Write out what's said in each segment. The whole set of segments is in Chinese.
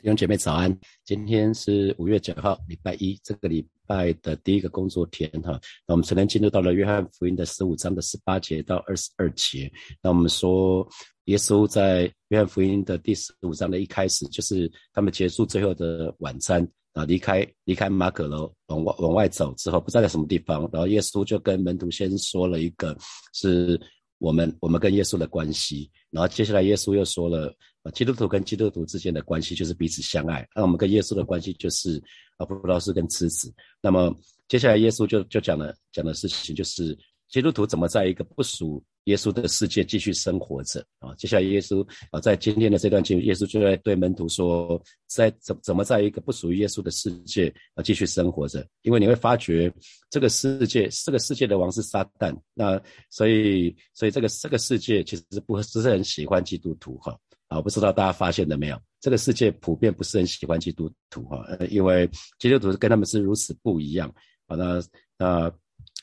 弟兄姐妹早安，今天是五月九号，礼拜一，这个礼拜的第一个工作天哈。那我们昨天进入到了约翰福音的十五章的十八节到二十二节。那我们说，耶稣在约翰福音的第十五章的一开始，就是他们结束最后的晚餐啊，离开离开马可楼往外往外走之后，不知道在什么地方，然后耶稣就跟门徒先说了一个，是我们我们跟耶稣的关系，然后接下来耶稣又说了。基督徒跟基督徒之间的关系就是彼此相爱，那我们跟耶稣的关系就是啊，不知道是跟枝子。那么接下来耶稣就就讲了讲的事情，就是基督徒怎么在一个不属耶稣的世界继续生活着啊。接下来耶稣啊，在今天的这段经，耶稣就在对门徒说，在怎怎么在一个不属于耶稣的世界啊继续生活着？因为你会发觉这个世界，这个世界的王是撒旦，那所以所以这个这个世界其实不不是很喜欢基督徒哈。啊，不知道大家发现了没有？这个世界普遍不是很喜欢基督徒哈，因为基督徒跟他们是如此不一样。好，那那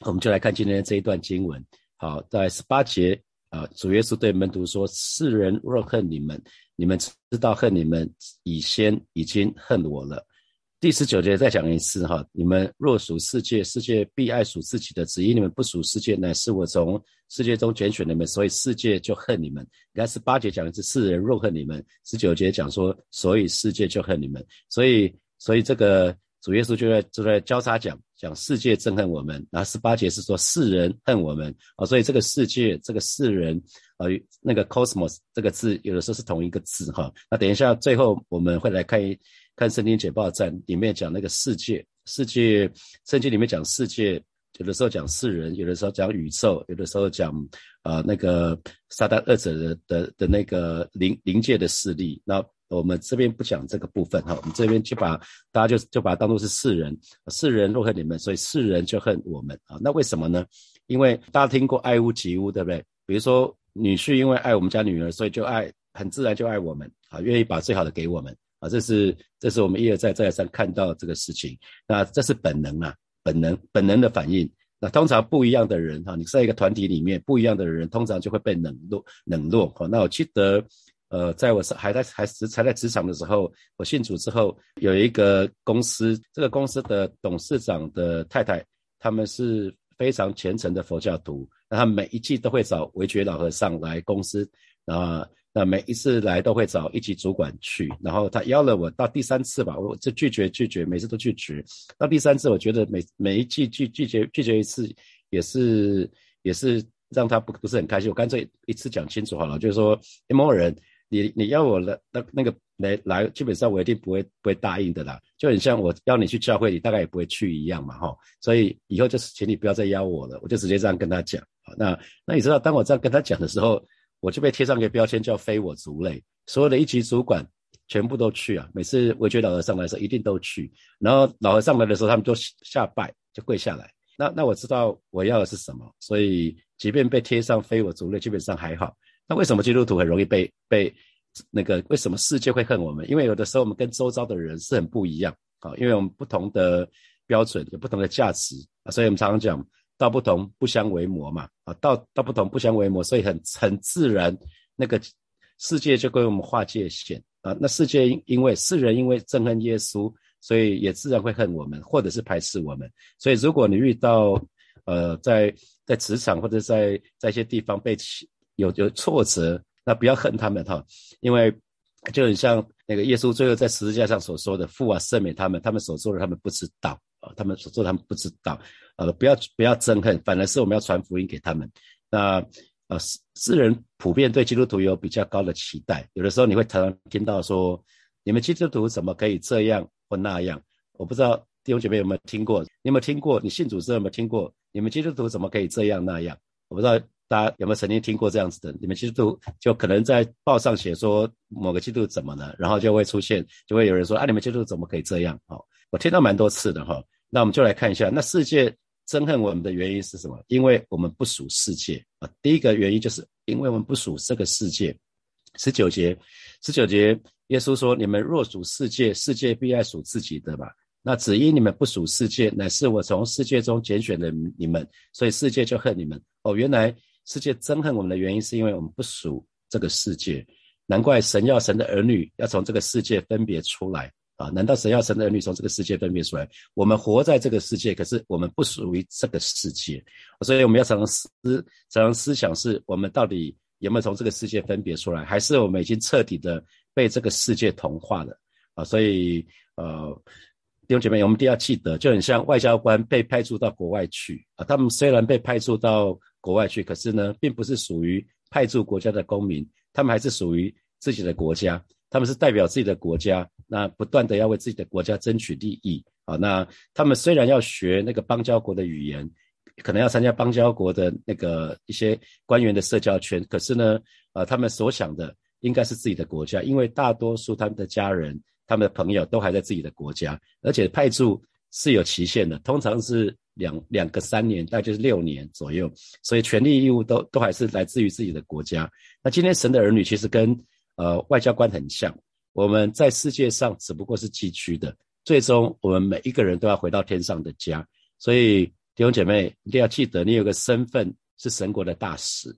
我们就来看今天这一段经文。好，在十八节啊，主耶稣对门徒说：“世人若恨你们，你们知道恨你们以先已经恨我了。”第十九节再讲一次哈，你们若属世界，世界必爱属自己的；只因你们不属世界，乃是我从世界中拣选你们，所以世界就恨你们。你看十八节讲的是世人若恨你们，十九节讲说，所以世界就恨你们。所以，所以这个主耶稣就在就在交叉讲，讲世界憎恨我们。然后十八节是说世人恨我们啊，所以这个世界这个世人啊，那个 cosmos 这个字有的时候是同一个字哈。那等一下最后我们会来看一。看圣经解报站里面讲那个世界，世界圣经里面讲世界，有的时候讲世人，有的时候讲宇宙，有的时候讲啊那个撒旦二者的的的那个灵灵界的势力。那我们这边不讲这个部分哈，我们这边就把大家就就把它当做是世人，世人若恨你们，所以世人就恨我们啊。那为什么呢？因为大家听过爱屋及乌，对不对？比如说女婿因为爱我们家女儿，所以就爱很自然就爱我们啊，愿意把最好的给我们。啊，这是这是我们一而再再而三看到这个事情，那这是本能啊，本能本能的反应。那通常不一样的人哈，你在一个团体里面，不一样的人通常就会被冷落冷落。哈，那我记得，呃，在我是还在还是才在职场的时候，我信主之后，有一个公司，这个公司的董事长的太太，他们是非常虔诚的佛教徒，那他每一季都会找维觉老和尚来公司啊。那每一次来都会找一级主管去，然后他邀了我到第三次吧，我就拒绝拒绝，每次都拒绝。到第三次，我觉得每每一季拒拒绝拒绝一次，也是也是让他不不是很开心。我干脆一次讲清楚好了，就是说某人，你你要我来那那个来来，基本上我一定不会不会答应的啦。就很像我要你去教会，你大概也不会去一样嘛，哈。所以以后就是请你不要再邀我了，我就直接这样跟他讲。那那你知道，当我这样跟他讲的时候。我就被贴上一个标签叫非我族类，所有的一级主管全部都去啊。每次我觉老和尚来的时候一定都去，然后老和尚来的时候他们都下拜就跪下来。那那我知道我要的是什么，所以即便被贴上非我族类，基本上还好。那为什么基督徒很容易被被那个？为什么世界会恨我们？因为有的时候我们跟周遭的人是很不一样啊，因为我们不同的标准，有不同的价值啊，所以我们常常讲。道不同不相为谋嘛，啊，道道不同不相为谋，所以很很自然，那个世界就跟我们划界限啊。那世界因因为世人因为憎恨耶稣，所以也自然会恨我们，或者是排斥我们。所以如果你遇到呃在在职场或者在在一些地方被有有挫折，那不要恨他们哈，因为就很像那个耶稣最后在十字架上所说的父啊，赦免他们，他们所做的他们不知道啊。他们所做的，他们不知道，呃，不要不要憎恨，反而是我们要传福音给他们。那呃，世人普遍对基督徒有比较高的期待，有的时候你会常常听到说，你们基督徒怎么可以这样或那样？我不知道弟兄姐妹有没有听过？你有没有听过？你信主之后有没有听过？你们基督徒怎么可以这样那样？我不知道大家有没有曾经听过这样子的？你们基督徒就可能在报上写说某个基督徒怎么了，然后就会出现，就会有人说啊，你们基督徒怎么可以这样？哦，我听到蛮多次的哈。那我们就来看一下，那世界憎恨我们的原因是什么？因为我们不属世界啊。第一个原因就是因为我们不属这个世界。十九节，十九节，耶稣说：“你们若属世界，世界必爱属自己的吧。那只因你们不属世界，乃是我从世界中拣选的你们，所以世界就恨你们。哦，原来世界憎恨我们的原因是因为我们不属这个世界。难怪神要神的儿女要从这个世界分别出来啊！难道神要神的儿女从这个世界分别出来？我们活在这个世界，可是我们不属于这个世界，所以我们要常常思，常常思想是我们到底有没有从这个世界分别出来，还是我们已经彻底的被这个世界同化了啊？所以呃，弟兄姐妹，我们一定要记得，就很像外交官被派驻到国外去啊，他们虽然被派驻到国外去，可是呢，并不是属于派驻国家的公民。他们还是属于自己的国家，他们是代表自己的国家，那不断的要为自己的国家争取利益啊。那他们虽然要学那个邦交国的语言，可能要参加邦交国的那个一些官员的社交圈，可是呢，呃，他们所想的应该是自己的国家，因为大多数他们的家人、他们的朋友都还在自己的国家，而且派驻是有期限的，通常是。两两个三年，大概就是六年左右，所以权利义务都都还是来自于自己的国家。那今天神的儿女其实跟呃外交官很像，我们在世界上只不过是寄居的，最终我们每一个人都要回到天上的家。所以弟兄姐妹一定要记得，你有个身份是神国的大使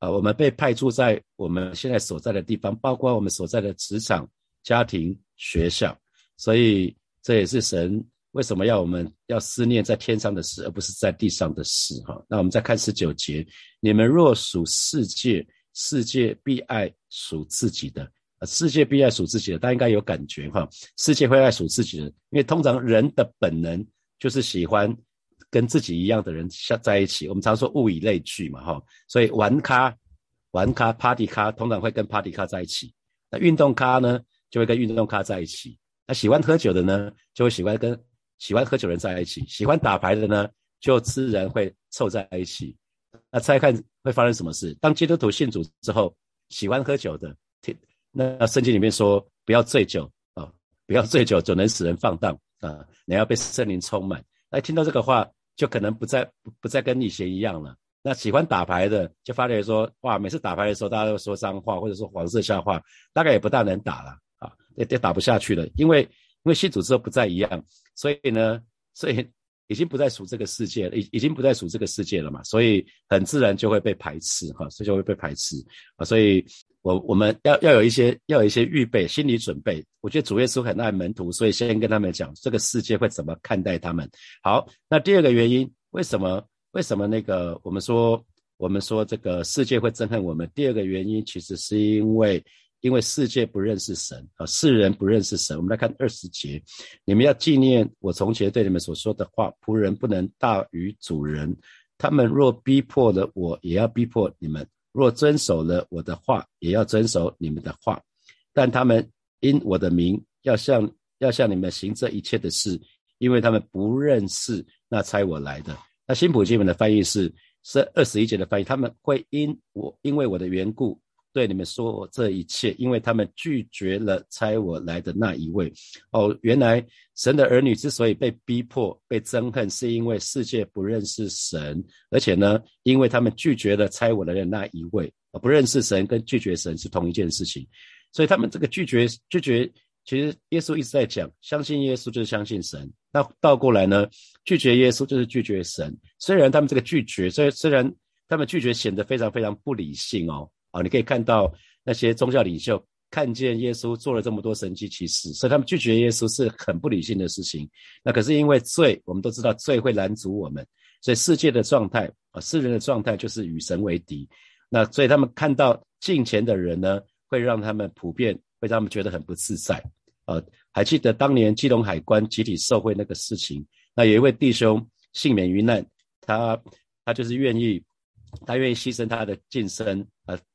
啊，我们被派驻在我们现在所在的地方，包括我们所在的职场、家庭、学校，所以这也是神。为什么要我们要思念在天上的事，而不是在地上的事？哈，那我们再看十九节：你们若属世界，世界必爱属自己的。世界必爱属自己的，大家应该有感觉哈。世界会爱属自己的，因为通常人的本能就是喜欢跟自己一样的人相在一起。我们常说物以类聚嘛，哈。所以玩咖、玩咖、party 咖通常会跟 party 咖在一起。那运动咖呢，就会跟运动咖在一起。那喜欢喝酒的呢，就会喜欢跟。喜欢喝酒人在一起，喜欢打牌的呢，就自然会凑在一起。那猜看会发生什么事？当基督徒信主之后，喜欢喝酒的，那圣经里面说不要醉酒啊，不要醉酒，总能使人放荡啊，你要被圣灵充满。那听到这个话，就可能不再不再跟以前一样了。那喜欢打牌的，就发觉说，哇，每次打牌的时候，大家都说脏话或者说黄色笑话，大概也不大能打了，也也打不下去了，因为。因为信主之后不再一样，所以呢，所以已经不再属这个世界了，已已经不再属这个世界了嘛，所以很自然就会被排斥哈，所以就会被排斥啊，所以我我们要要有一些要有一些预备心理准备。我觉得主耶稣很爱门徒，所以先跟他们讲这个世界会怎么看待他们。好，那第二个原因，为什么为什么那个我们说我们说这个世界会憎恨我们？第二个原因其实是因为。因为世界不认识神啊，世人不认识神。我们来看二十节，你们要纪念我从前对你们所说的话：仆人不能大于主人。他们若逼迫了我，也要逼迫你们；若遵守了我的话，也要遵守你们的话。但他们因我的名要向要向你们行这一切的事，因为他们不认识那差我来的。那新普基本的翻译是是二十一节的翻译，他们会因我因为我的缘故。对你们说这一切，因为他们拒绝了差我来的那一位。哦，原来神的儿女之所以被逼迫、被憎恨，是因为世界不认识神，而且呢，因为他们拒绝了差我来的那一位。不认识神跟拒绝神是同一件事情，所以他们这个拒绝拒绝，其实耶稣一直在讲，相信耶稣就是相信神。那倒过来呢，拒绝耶稣就是拒绝神。虽然他们这个拒绝，虽虽然他们拒绝显得非常非常不理性哦。啊，你可以看到那些宗教领袖看见耶稣做了这么多神迹奇事，所以他们拒绝耶稣是很不理性的事情。那可是因为罪，我们都知道罪会拦阻我们，所以世界的状态啊，世人的状态就是与神为敌。那所以他们看到近前的人呢，会让他们普遍会让他们觉得很不自在。呃，还记得当年基隆海关集体受贿那个事情，那有一位弟兄幸免于难，他他就是愿意，他愿意牺牲他的晋升。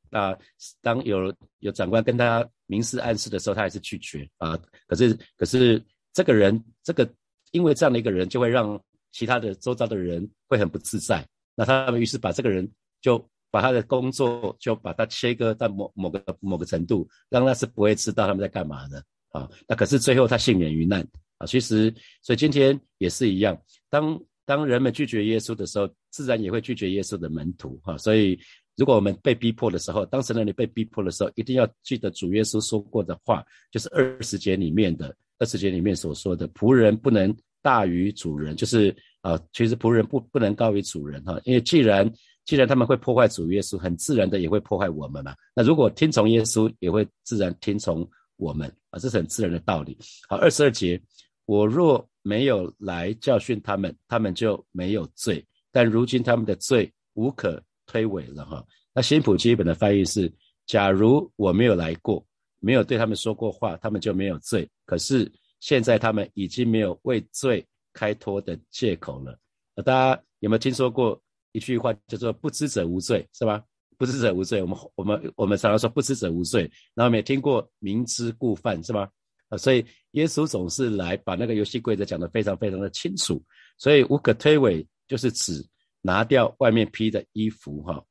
那当有有长官跟他明示暗示的时候，他还是拒绝啊。可是可是这个人，这个因为这样的一个人，就会让其他的周遭的人会很不自在。那他们于是把这个人就把他的工作就把他切割到某某个某个程度，让他是不会知道他们在干嘛的啊。那可是最后他幸免于难啊。其实所以今天也是一样，当当人们拒绝耶稣的时候，自然也会拒绝耶稣的门徒哈。所以。如果我们被逼迫的时候，当时呢你被逼迫的时候，一定要记得主耶稣说过的话，就是二十节里面的二十节里面所说的仆人不能大于主人，就是啊，其实仆人不不能高于主人哈，因为既然既然他们会破坏主耶稣，很自然的也会破坏我们嘛。那如果听从耶稣，也会自然听从我们啊，这是很自然的道理。好，二十二节，我若没有来教训他们，他们就没有罪。但如今他们的罪无可推诿了哈。那新普基本的翻译是：假如我没有来过，没有对他们说过话，他们就没有罪。可是现在他们已经没有为罪开脱的借口了。大家有没有听说过一句话叫做“不知者无罪”是吧？不知者无罪。我们我们我们常常说“不知者无罪”，然后没听过“明知故犯”是吧？啊，所以耶稣总是来把那个游戏规则讲得非常非常的清楚。所以无可推诿就是指拿掉外面披的衣服哈。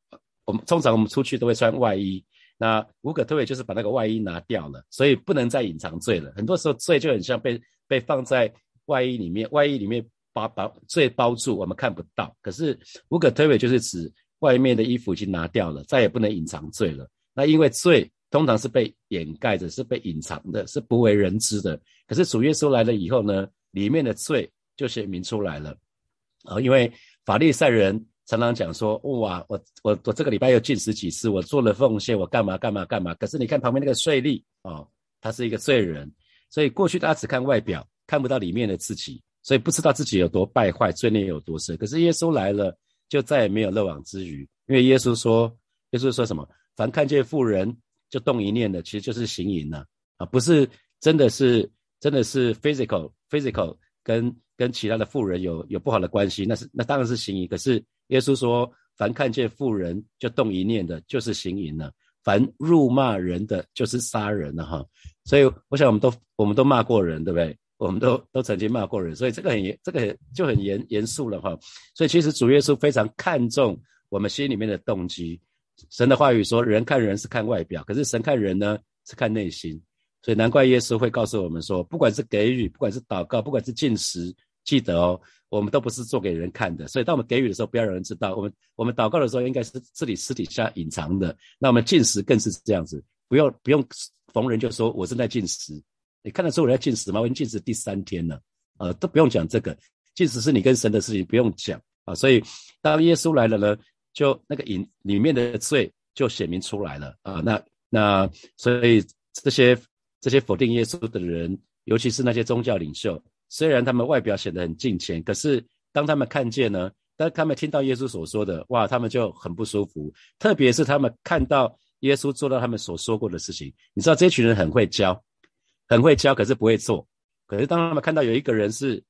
我们通常我们出去都会穿外衣，那无可推诿就是把那个外衣拿掉了，所以不能再隐藏罪了。很多时候罪就很像被被放在外衣里面，外衣里面把把罪包住，我们看不到。可是无可推诿就是指外面的衣服已经拿掉了，再也不能隐藏罪了。那因为罪通常是被掩盖着，是被隐藏的，是不为人知的。可是主耶稣来了以后呢，里面的罪就显明出来了啊，因为法利赛人。常常讲说，哇，我我我这个礼拜又进食几次，我做了奉献，我干嘛干嘛干嘛。可是你看旁边那个税吏哦，他是一个罪人，所以过去大家只看外表，看不到里面的自己，所以不知道自己有多败坏，罪孽有多深。可是耶稣来了，就再也没有漏网之鱼，因为耶稣说，耶稣说什么？凡看见富人就动一念的，其实就是行淫了啊，不是真的是真的是 physical physical 跟跟其他的富人有有不好的关系，那是那当然是行淫，可是。耶稣说：“凡看见富人就动一念的，就是行淫了；凡辱骂人的，就是杀人了。”哈，所以我想我们都我们都骂过人，对不对？我们都都曾经骂过人，所以这个很严，这个就很严严肃了哈。所以其实主耶稣非常看重我们心里面的动机。神的话语说：“人看人是看外表，可是神看人呢是看内心。”所以难怪耶稣会告诉我们说：“不管是给予，不管是祷告，不管是进食，记得哦。”我们都不是做给人看的，所以当我们给予的时候，不要让人知道。我们我们祷告的时候，应该是自己私底下隐藏的。那我们进食更是这样子，不用不用逢人就说我正在进食。你看得出我在进食吗？我已经进食第三天了，呃，都不用讲这个。进食是你跟神的事情，不用讲啊。所以当耶稣来了呢，就那个隐里面的罪就显明出来了啊。那那所以这些这些否定耶稣的人，尤其是那些宗教领袖。虽然他们外表显得很敬虔，可是当他们看见呢，当他们听到耶稣所说的，哇，他们就很不舒服。特别是他们看到耶稣做到他们所说过的事情，你知道这群人很会教，很会教，可是不会做。可是当他们看到有一个人是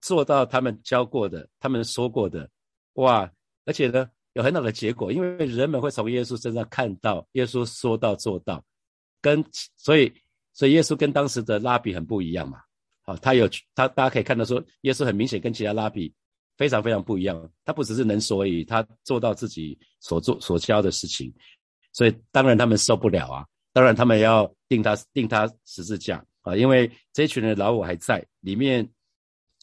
做到他们教过的、他们说过的，哇，而且呢有很好的结果，因为人们会从耶稣身上看到耶稣说到做到，跟所以所以耶稣跟当时的拉比很不一样嘛。啊，他有他，大家可以看到说，耶稣很明显跟其他拉比非常非常不一样。他不只是能说而已，他做到自己所做所教的事情，所以当然他们受不了啊，当然他们要定他定他十字架啊，因为这群人老我还在里面，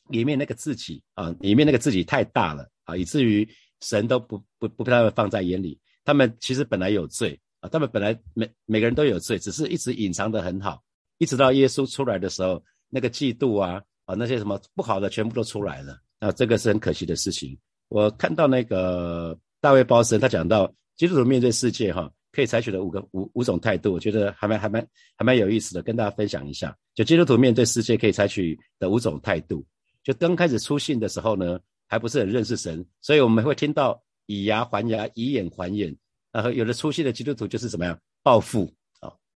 里面那个自己啊，里面那个自己太大了啊，以至于神都不不不被他们放在眼里。他们其实本来有罪啊，他们本来每每个人都有罪，只是一直隐藏的很好，一直到耶稣出来的时候。那个嫉妒啊啊那些什么不好的全部都出来了啊，这个是很可惜的事情。我看到那个大卫包森他讲到基督徒面对世界哈，可以采取的五个五五种态度，我觉得还蛮还蛮还蛮有意思的，跟大家分享一下。就基督徒面对世界可以采取的五种态度。就刚开始出信的时候呢，还不是很认识神，所以我们会听到以牙还牙，以眼还眼。然后有的出信的基督徒就是怎么样报复。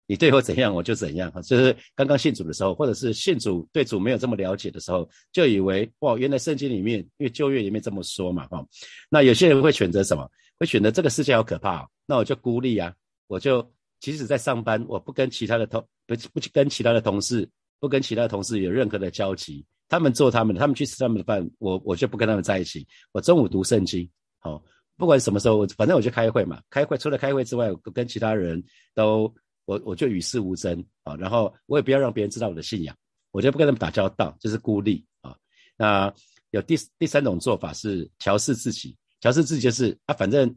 你对我怎样，我就怎样哈。就是刚刚信主的时候，或者是信主对主没有这么了解的时候，就以为哇，原来圣经里面，因为旧约里面这么说嘛哈。那有些人会选择什么？会选择这个世界好可怕哦，那我就孤立啊，我就即使在上班，我不跟其他的同不不跟其他的同事，不跟其他的同事有任何的交集。他们做他们的，他们去吃他们的饭，我我就不跟他们在一起。我中午读圣经，好，不管什么时候，反正我就开会嘛。开会除了开会之外，我跟其他人都。我我就与世无争啊，然后我也不要让别人知道我的信仰，我就不跟他们打交道，就是孤立啊。那有第第三种做法是调试自己，调试自己就是啊，反正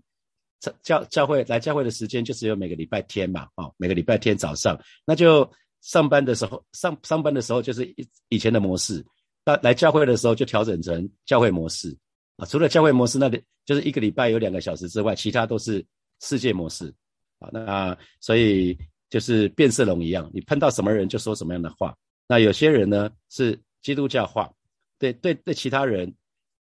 教教会来教会的时间就只有每个礼拜天嘛，啊，每个礼拜天早上，那就上班的时候上上班的时候就是以以前的模式，那来教会的时候就调整成教会模式啊，除了教会模式那里就是一个礼拜有两个小时之外，其他都是世界模式啊。那所以就是变色龙一样，你碰到什么人就说什么样的话。那有些人呢是基督教化，对对对，其他人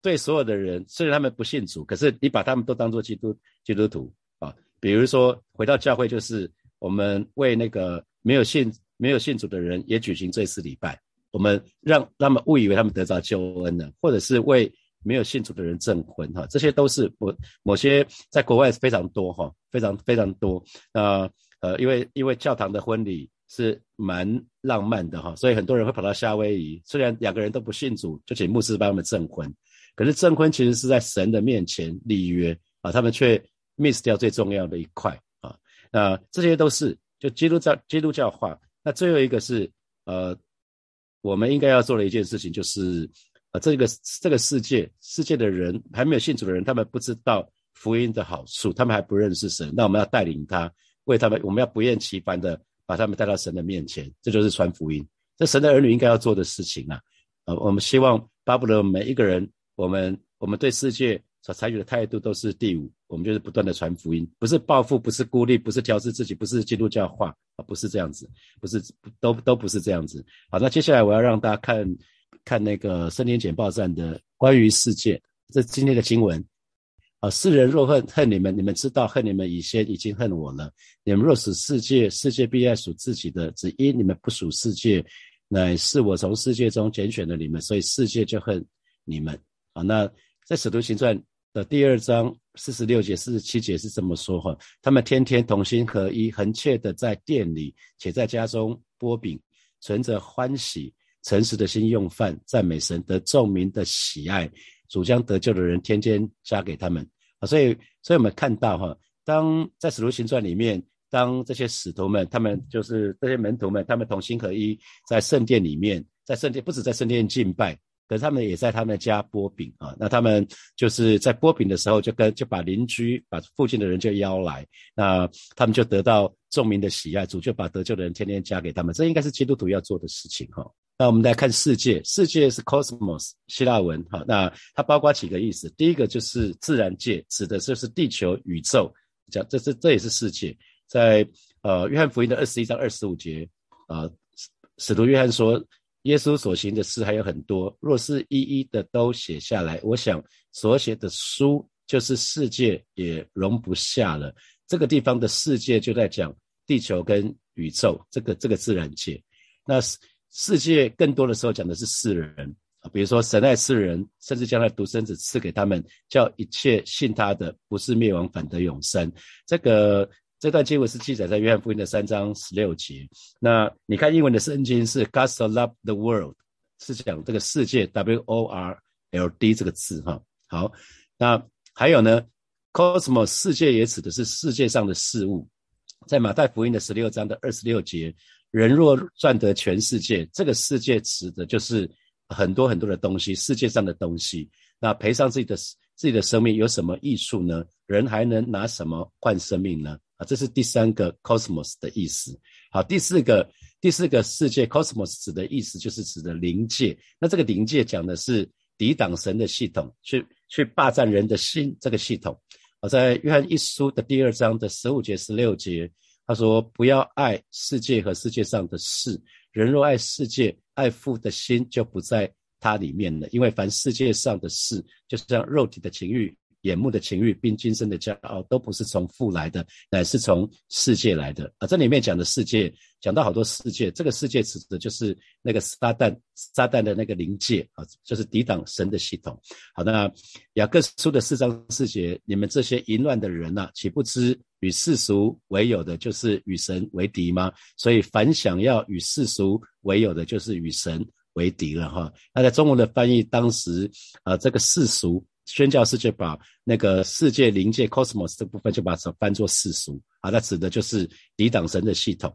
对所有的人，虽然他们不信主，可是你把他们都当做基督基督徒啊。比如说回到教会，就是我们为那个没有信没有信主的人也举行这次礼拜，我们让他们误以为他们得到救恩了，或者是为没有信主的人证婚哈，这些都是某某些在国外非常多哈，非常非常多。那呃，呃因为因为教堂的婚礼。是蛮浪漫的哈，所以很多人会跑到夏威夷。虽然两个人都不信主，就请牧师帮他们证婚。可是证婚其实是在神的面前立约啊，他们却 miss 掉最重要的一块啊。那这些都是就基督教基督教化。那最后一个是呃，我们应该要做的一件事情就是呃，这个这个世界世界的人还没有信主的人，他们不知道福音的好处，他们还不认识神。那我们要带领他，为他们，我们要不厌其烦的。把他们带到神的面前，这就是传福音。这神的儿女应该要做的事情啊！呃，我们希望巴不得每一个人，我们我们对世界所采取的态度都是第五，我们就是不断的传福音，不是报复，不是孤立，不是调制自己，不是基督教化啊，不是这样子，不是都都不是这样子。好，那接下来我要让大家看看那个圣经简报站的关于世界，这今天的经文。啊！世人若恨恨你们，你们知道恨你们以先已经恨我了。你们若使世界，世界必爱属自己的，只因你们不属世界，乃是我从世界中拣选了你们，所以世界就恨你们。啊，那在使徒行传的第二章四十六节、四十七节是这么说哈：他们天天同心合一，恒切的在店里，且在家中剥饼，存着欢喜诚实的心用饭，赞美神，得众民的喜爱。主将得救的人天天加给他们所以，所以我们看到哈，当在使徒行传里面，当这些使徒们，他们就是这些门徒们，他们同心合一，在圣殿里面，在圣殿不止在圣殿敬拜，可是他们也在他们家剥饼啊。那他们就是在剥饼的时候，就跟就把邻居、把附近的人就邀来，那他们就得到众民的喜爱，主就把得救的人天天加给他们。这应该是基督徒要做的事情哈。那我们来看世界，世界是 cosmos 希腊文，哈，那它包括几个意思。第一个就是自然界，指的就是地球、宇宙，讲这是这也是世界。在呃约翰福音的二十一章二十五节，呃使徒约翰说，耶稣所行的事还有很多，若是一一的都写下来，我想所写的书就是世界也容不下了。这个地方的世界就在讲地球跟宇宙这个这个自然界，那是。世界更多的时候讲的是世人啊，比如说神爱世人，甚至将他独生子赐给他们，叫一切信他的不是灭亡，反得永生。这个这段经文是记载在约翰福音的三章十六节。那你看英文的圣经是 God so loved the world，是讲这个世界 W O R L D 这个字哈。好，那还有呢，“Cosmo” 世界也指的是世界上的事物，在马太福音的十六章的二十六节。人若赚得全世界，这个世界指的就是很多很多的东西，世界上的东西。那赔上自己的自己的生命有什么益处呢？人还能拿什么换生命呢？啊，这是第三个 cosmos 的意思。好，第四个第四个世界 cosmos 指的意思就是指的灵界。那这个灵界讲的是抵挡神的系统，去去霸占人的心这个系统。我在约翰一书的第二章的十五节十六节。他说：“不要爱世界和世界上的事。人若爱世界，爱父的心就不在他里面了。因为凡世界上的事，就是像肉体的情欲。”眼目的情欲，并今生的骄傲，都不是从父来的，乃是从世界来的啊！这里面讲的世界，讲到好多世界，这个世界指的就是那个撒旦，撒旦的那个灵界啊，就是抵挡神的系统。好，那雅各书的四章四节，你们这些淫乱的人呐，岂不知与世俗为友的，就是与神为敌吗？所以，凡想要与世俗为友的，就是与神为敌了哈。那在中文的翻译，当时啊，这个世俗。宣教士就把那个世界灵界 cosmos 这部分就把它翻作世俗啊，那指的就是抵挡神的系统。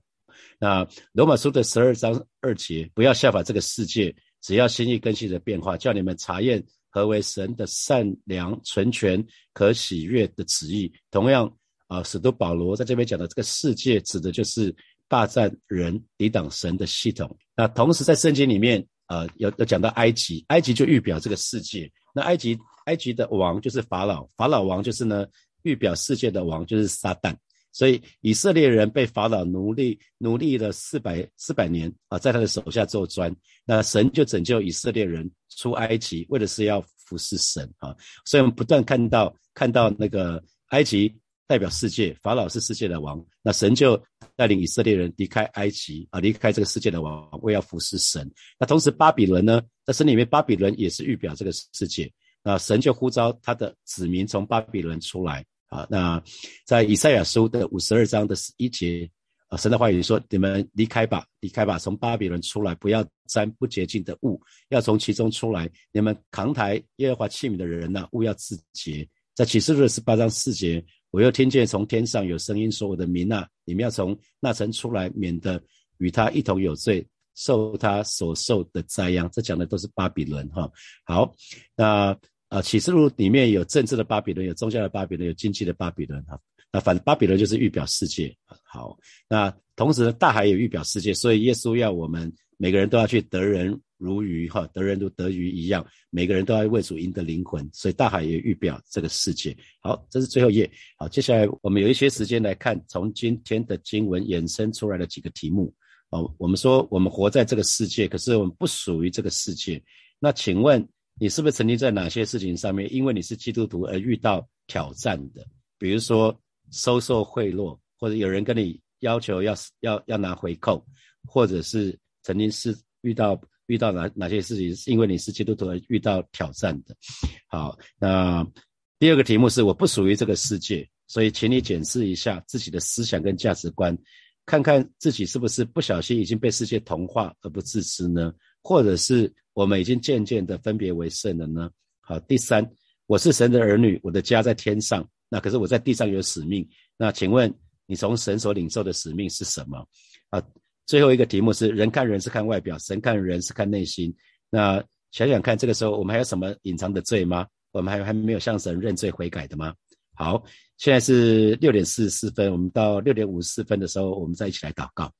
那罗马书的十二章二节，不要效法这个世界，只要心意更新的变化，叫你们查验何为神的善良、纯全、可喜悦的旨意。同样啊，使徒保罗在这边讲的这个世界，指的就是霸占人、抵挡神的系统。那同时在圣经里面啊，有有讲到埃及，埃及就预表这个世界。那埃及。埃及的王就是法老，法老王就是呢预表世界的王就是撒旦。所以以色列人被法老奴隶奴隶了四百四百年啊，在他的手下做砖。那神就拯救以色列人出埃及，为的是要服侍神啊。所以我们不断看到看到那个埃及代表世界，法老是世界的王。那神就带领以色列人离开埃及啊，离开这个世界的王，为要服侍神。那同时巴比伦呢，在神里面，巴比伦也是预表这个世界。那神就呼召他的子民从巴比伦出来。啊，那在以赛亚书的五十二章的十一节，啊，神的话语说：“你们离开吧，离开吧，从巴比伦出来，不要沾不洁净的物，要从其中出来。你们扛抬耶和华器皿的人呐，勿要自洁。”在启示录的十八章四节，我又听见从天上有声音说：“我的民呐，你们要从那城出来，免得与他一同有罪，受他所受的灾殃。”这讲的都是巴比伦哈。好，那。啊，启示录里面有政治的巴比伦，有宗教的巴比伦，有经济的巴比伦哈。那反正巴比伦就是预表世界。好，那同时呢，大海也预表世界，所以耶稣要我们每个人都要去得人如鱼哈，得人如得鱼一样，每个人都要为主赢得灵魂。所以大海也预表这个世界。好，这是最后一页。好，接下来我们有一些时间来看从今天的经文衍生出来的几个题目。哦，我们说我们活在这个世界，可是我们不属于这个世界。那请问？你是不是曾经在哪些事情上面，因为你是基督徒而遇到挑战的？比如说收受贿赂，或者有人跟你要求要要要拿回扣，或者是曾经是遇到遇到哪哪些事情，是因为你是基督徒而遇到挑战的？好，那第二个题目是我不属于这个世界，所以请你检视一下自己的思想跟价值观，看看自己是不是不小心已经被世界同化而不自知呢？或者是？我们已经渐渐的分别为圣了呢。好，第三，我是神的儿女，我的家在天上，那可是我在地上有使命。那请问你从神所领受的使命是什么？啊，最后一个题目是：人看人是看外表，神看人是看内心。那想想看，这个时候我们还有什么隐藏的罪吗？我们还还没有向神认罪悔改的吗？好，现在是六点四十四分，我们到六点五十四分的时候，我们再一起来祷告。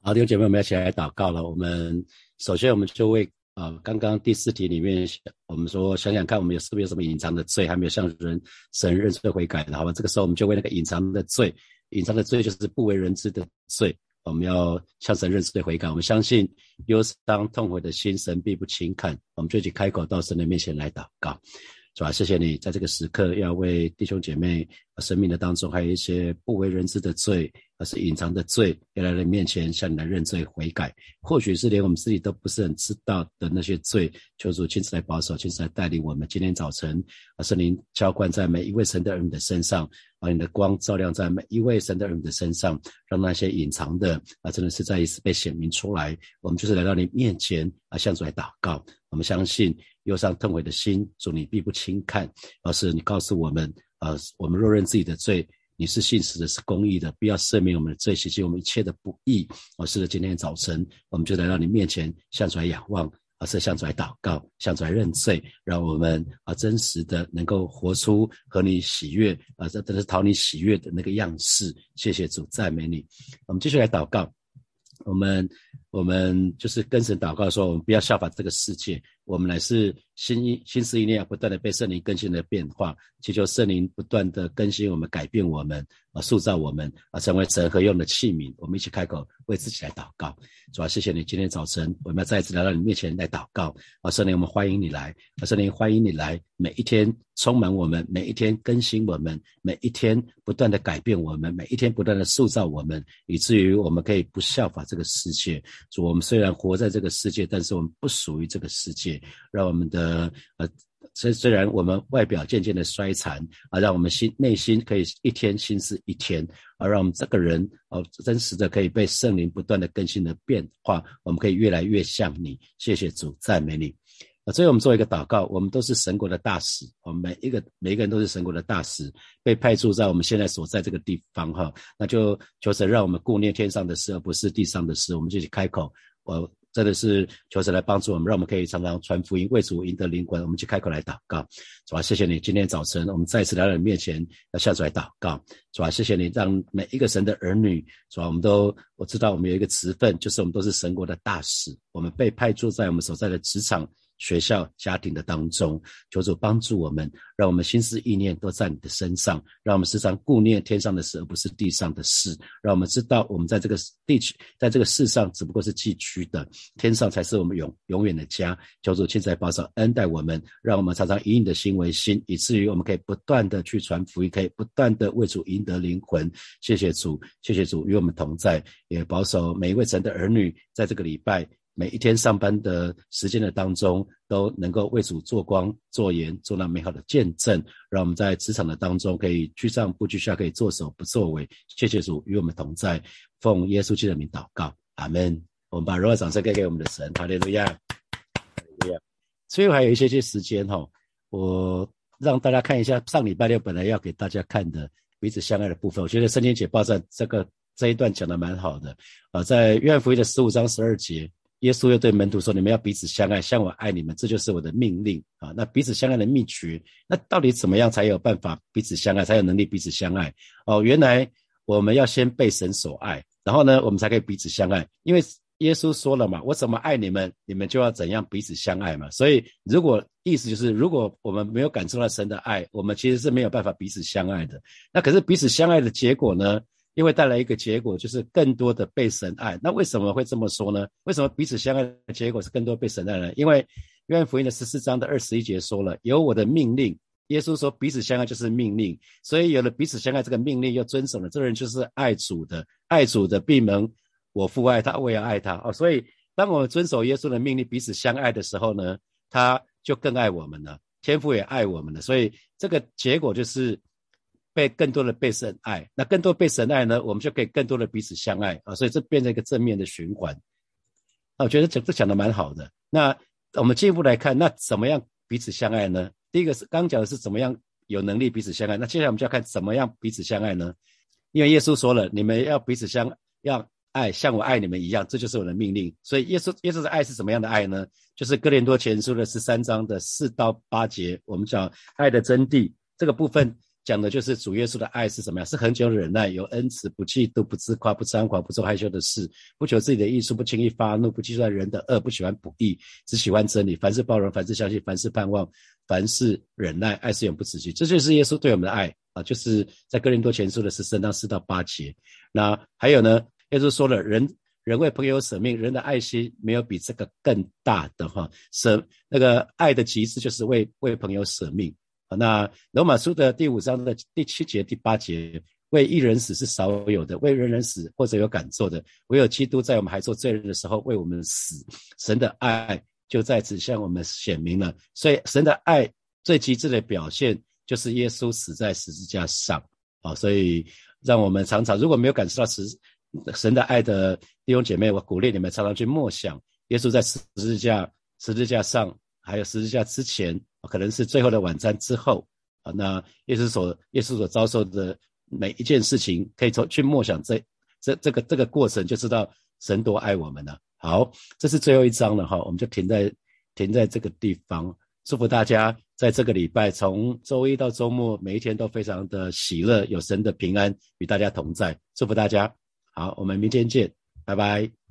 好，弟兄姐妹，我们要起来祷告了。我们。首先，我们就为啊，刚刚第四题里面，我们说想想看，我们有是不是有什么隐藏的罪，还没有向人神认罪悔改的，好吧？这个时候，我们就为那个隐藏的罪，隐藏的罪就是不为人知的罪，我们要向神认罪悔改。我们相信忧伤痛悔的心，神必不轻看。我们就一起开口到神的面前来祷告。是吧？谢谢你在这个时刻要为弟兄姐妹生命的当中，还有一些不为人知的罪，而是隐藏的罪，要来你面前向你来认罪悔改。或许是连我们自己都不是很知道的那些罪，求主亲自来保守，亲自来带领我们。今天早晨，啊，圣灵浇灌在每一位神的儿女的身上，把你的光照亮在每一位神的儿女的身上，让那些隐藏的啊，真的是再一次被显明出来。我们就是来到你面前啊，向主来祷告。我们相信。忧伤痛悔的心，主你必不轻看，而是你告诉我们，呃，我们若认自己的罪，你是信实的，是公义的，必要赦免我们的罪，洗净我们一切的不义。而是今天早晨，我们就来到你面前，向主来仰望，而是向主来祷告，向主来认罪，让我们啊真实的能够活出和你喜悦，啊这都是讨你喜悦的那个样式。谢谢主，赞美你。我们继续来祷告，我们我们就是跟神祷告说，我们不要效法这个世界。我们乃是心意心思意念不断的被圣灵更新的变化，祈求圣灵不断的更新我们、改变我们啊，塑造我们啊，成为神合用的器皿。我们一起开口为自己来祷告。主啊，谢谢你今天早晨，我们要再一次来到你面前来祷告啊，圣灵，我们欢迎你来啊，圣灵欢迎你来，每一天充满我们，每一天更新我们，每一天不断的改变我们，每一天不断的塑造我们，以至于我们可以不效法这个世界。主，我们虽然活在这个世界，但是我们不属于这个世界。让我们的呃，虽虽然我们外表渐渐的衰残啊，让我们心内心可以一天心思一天，而让我们这个人哦，真实的可以被圣灵不断的更新的变化，我们可以越来越像你。谢谢主，赞美你。啊，最后我们做一个祷告，我们都是神国的大使，我们每一个每一个人都是神国的大使，被派驻在我们现在所在这个地方哈，那就求神让我们顾念天上的事，而不是地上的事。我们就去开口，我。真的是求神来帮助我们，让我们可以常常传福音，为主赢得灵魂。我们去开口来祷告，主啊，谢谢你！今天早晨我们再次来到你面前，要下主来祷告，主啊，谢谢你，让每一个神的儿女，主啊，我们都我知道我们有一个词分，就是我们都是神国的大使，我们被派驻在我们所在的职场。学校、家庭的当中。求主帮助我们，让我们心思意念都在你的身上，让我们时常顾念天上的事，而不是地上的事。让我们知道，我们在这个地区，在这个世上只不过是寄居的，天上才是我们永永远的家。求主现在保守恩待我们，让我们常常以你的心为心，以至于我们可以不断的去传福音，可以不断的为主赢得灵魂。谢谢主，谢谢主与我们同在，也保守每一位神的儿女，在这个礼拜每一天上班的时间的当中，都能够为主做光、做盐、做那美好的见证，让我们在职场的当中可以居上不居下，可以做首不作为。谢谢主与我们同在，奉耶稣基督的名祷告，阿门。我们把荣耀掌声给给我们的神，哈利路亚，哈利路亚。最后还有一些些时间哈，我让大家看一下上礼拜六本来要给大家看的。彼此相爱的部分，我觉得圣经解报在这个这一段讲的蛮好的啊，在约翰福音的十五章十二节，耶稣又对门徒说：“你们要彼此相爱，像我爱你们，这就是我的命令啊。”那彼此相爱的秘诀，那到底怎么样才有办法彼此相爱，才有能力彼此相爱？哦，原来我们要先被神所爱，然后呢，我们才可以彼此相爱，因为。耶稣说了嘛，我怎么爱你们，你们就要怎样彼此相爱嘛。所以，如果意思就是，如果我们没有感受到神的爱，我们其实是没有办法彼此相爱的。那可是彼此相爱的结果呢？因为带来一个结果，就是更多的被神爱。那为什么会这么说呢？为什么彼此相爱的结果是更多被神爱呢？因为约翰福音的十四章的二十一节说了，有我的命令。耶稣说彼此相爱就是命令，所以有了彼此相爱这个命令又遵守了，这个人就是爱主的，爱主的闭门。我父爱他，我也爱他哦。所以，当我们遵守耶稣的命令，彼此相爱的时候呢，他就更爱我们了。天父也爱我们了。所以，这个结果就是被更多的被神爱。那更多被神爱呢，我们就可以更多的彼此相爱啊。所以，这变成一个正面的循环。啊，我觉得这这讲的蛮好的。那我们进一步来看，那怎么样彼此相爱呢？第一个是刚讲的是怎么样有能力彼此相爱。那接下来我们就要看怎么样彼此相爱呢？因为耶稣说了，你们要彼此相要。爱像我爱你们一样，这就是我的命令。所以耶稣耶稣的爱是什么样的爱呢？就是哥林多前书的十三章的四到八节，我们讲爱的真谛这个部分讲的就是主耶稣的爱是什么样？是恒久忍耐，有恩慈，不嫉妒，不自夸，不张狂，不做害羞的事，不求自己的益处，不轻易发怒，不计算人的恶，不喜欢不义，只喜欢真理。凡事包容，凡事相信，凡事盼望，凡事忍耐，爱是永不止息。这就是耶稣对我们的爱啊！就是在哥林多前书的十三章四到八节。那还有呢？耶稣说了，人人为朋友舍命，人的爱心没有比这个更大的哈。舍那个爱的极致就是为为朋友舍命。那罗马书的第五章的第七节、第八节，为一人死是少有的，为人人死或者有敢做的，唯有基督在我们还做罪人的时候为我们死。神的爱就在此向我们显明了。所以神的爱最极致的表现就是耶稣死在十字架上啊。所以让我们常常如果没有感受到十。神的爱的弟兄姐妹，我鼓励你们常常去默想耶稣在十字架、十字架上，还有十字架之前，可能是最后的晚餐之后啊。那耶稣所耶稣所遭受的每一件事情，可以从去默想这这这个这个过程，就知道神多爱我们了。好，这是最后一章了哈，我们就停在停在这个地方。祝福大家在这个礼拜，从周一到周末，每一天都非常的喜乐，有神的平安与大家同在。祝福大家。好，我们明天见，拜拜。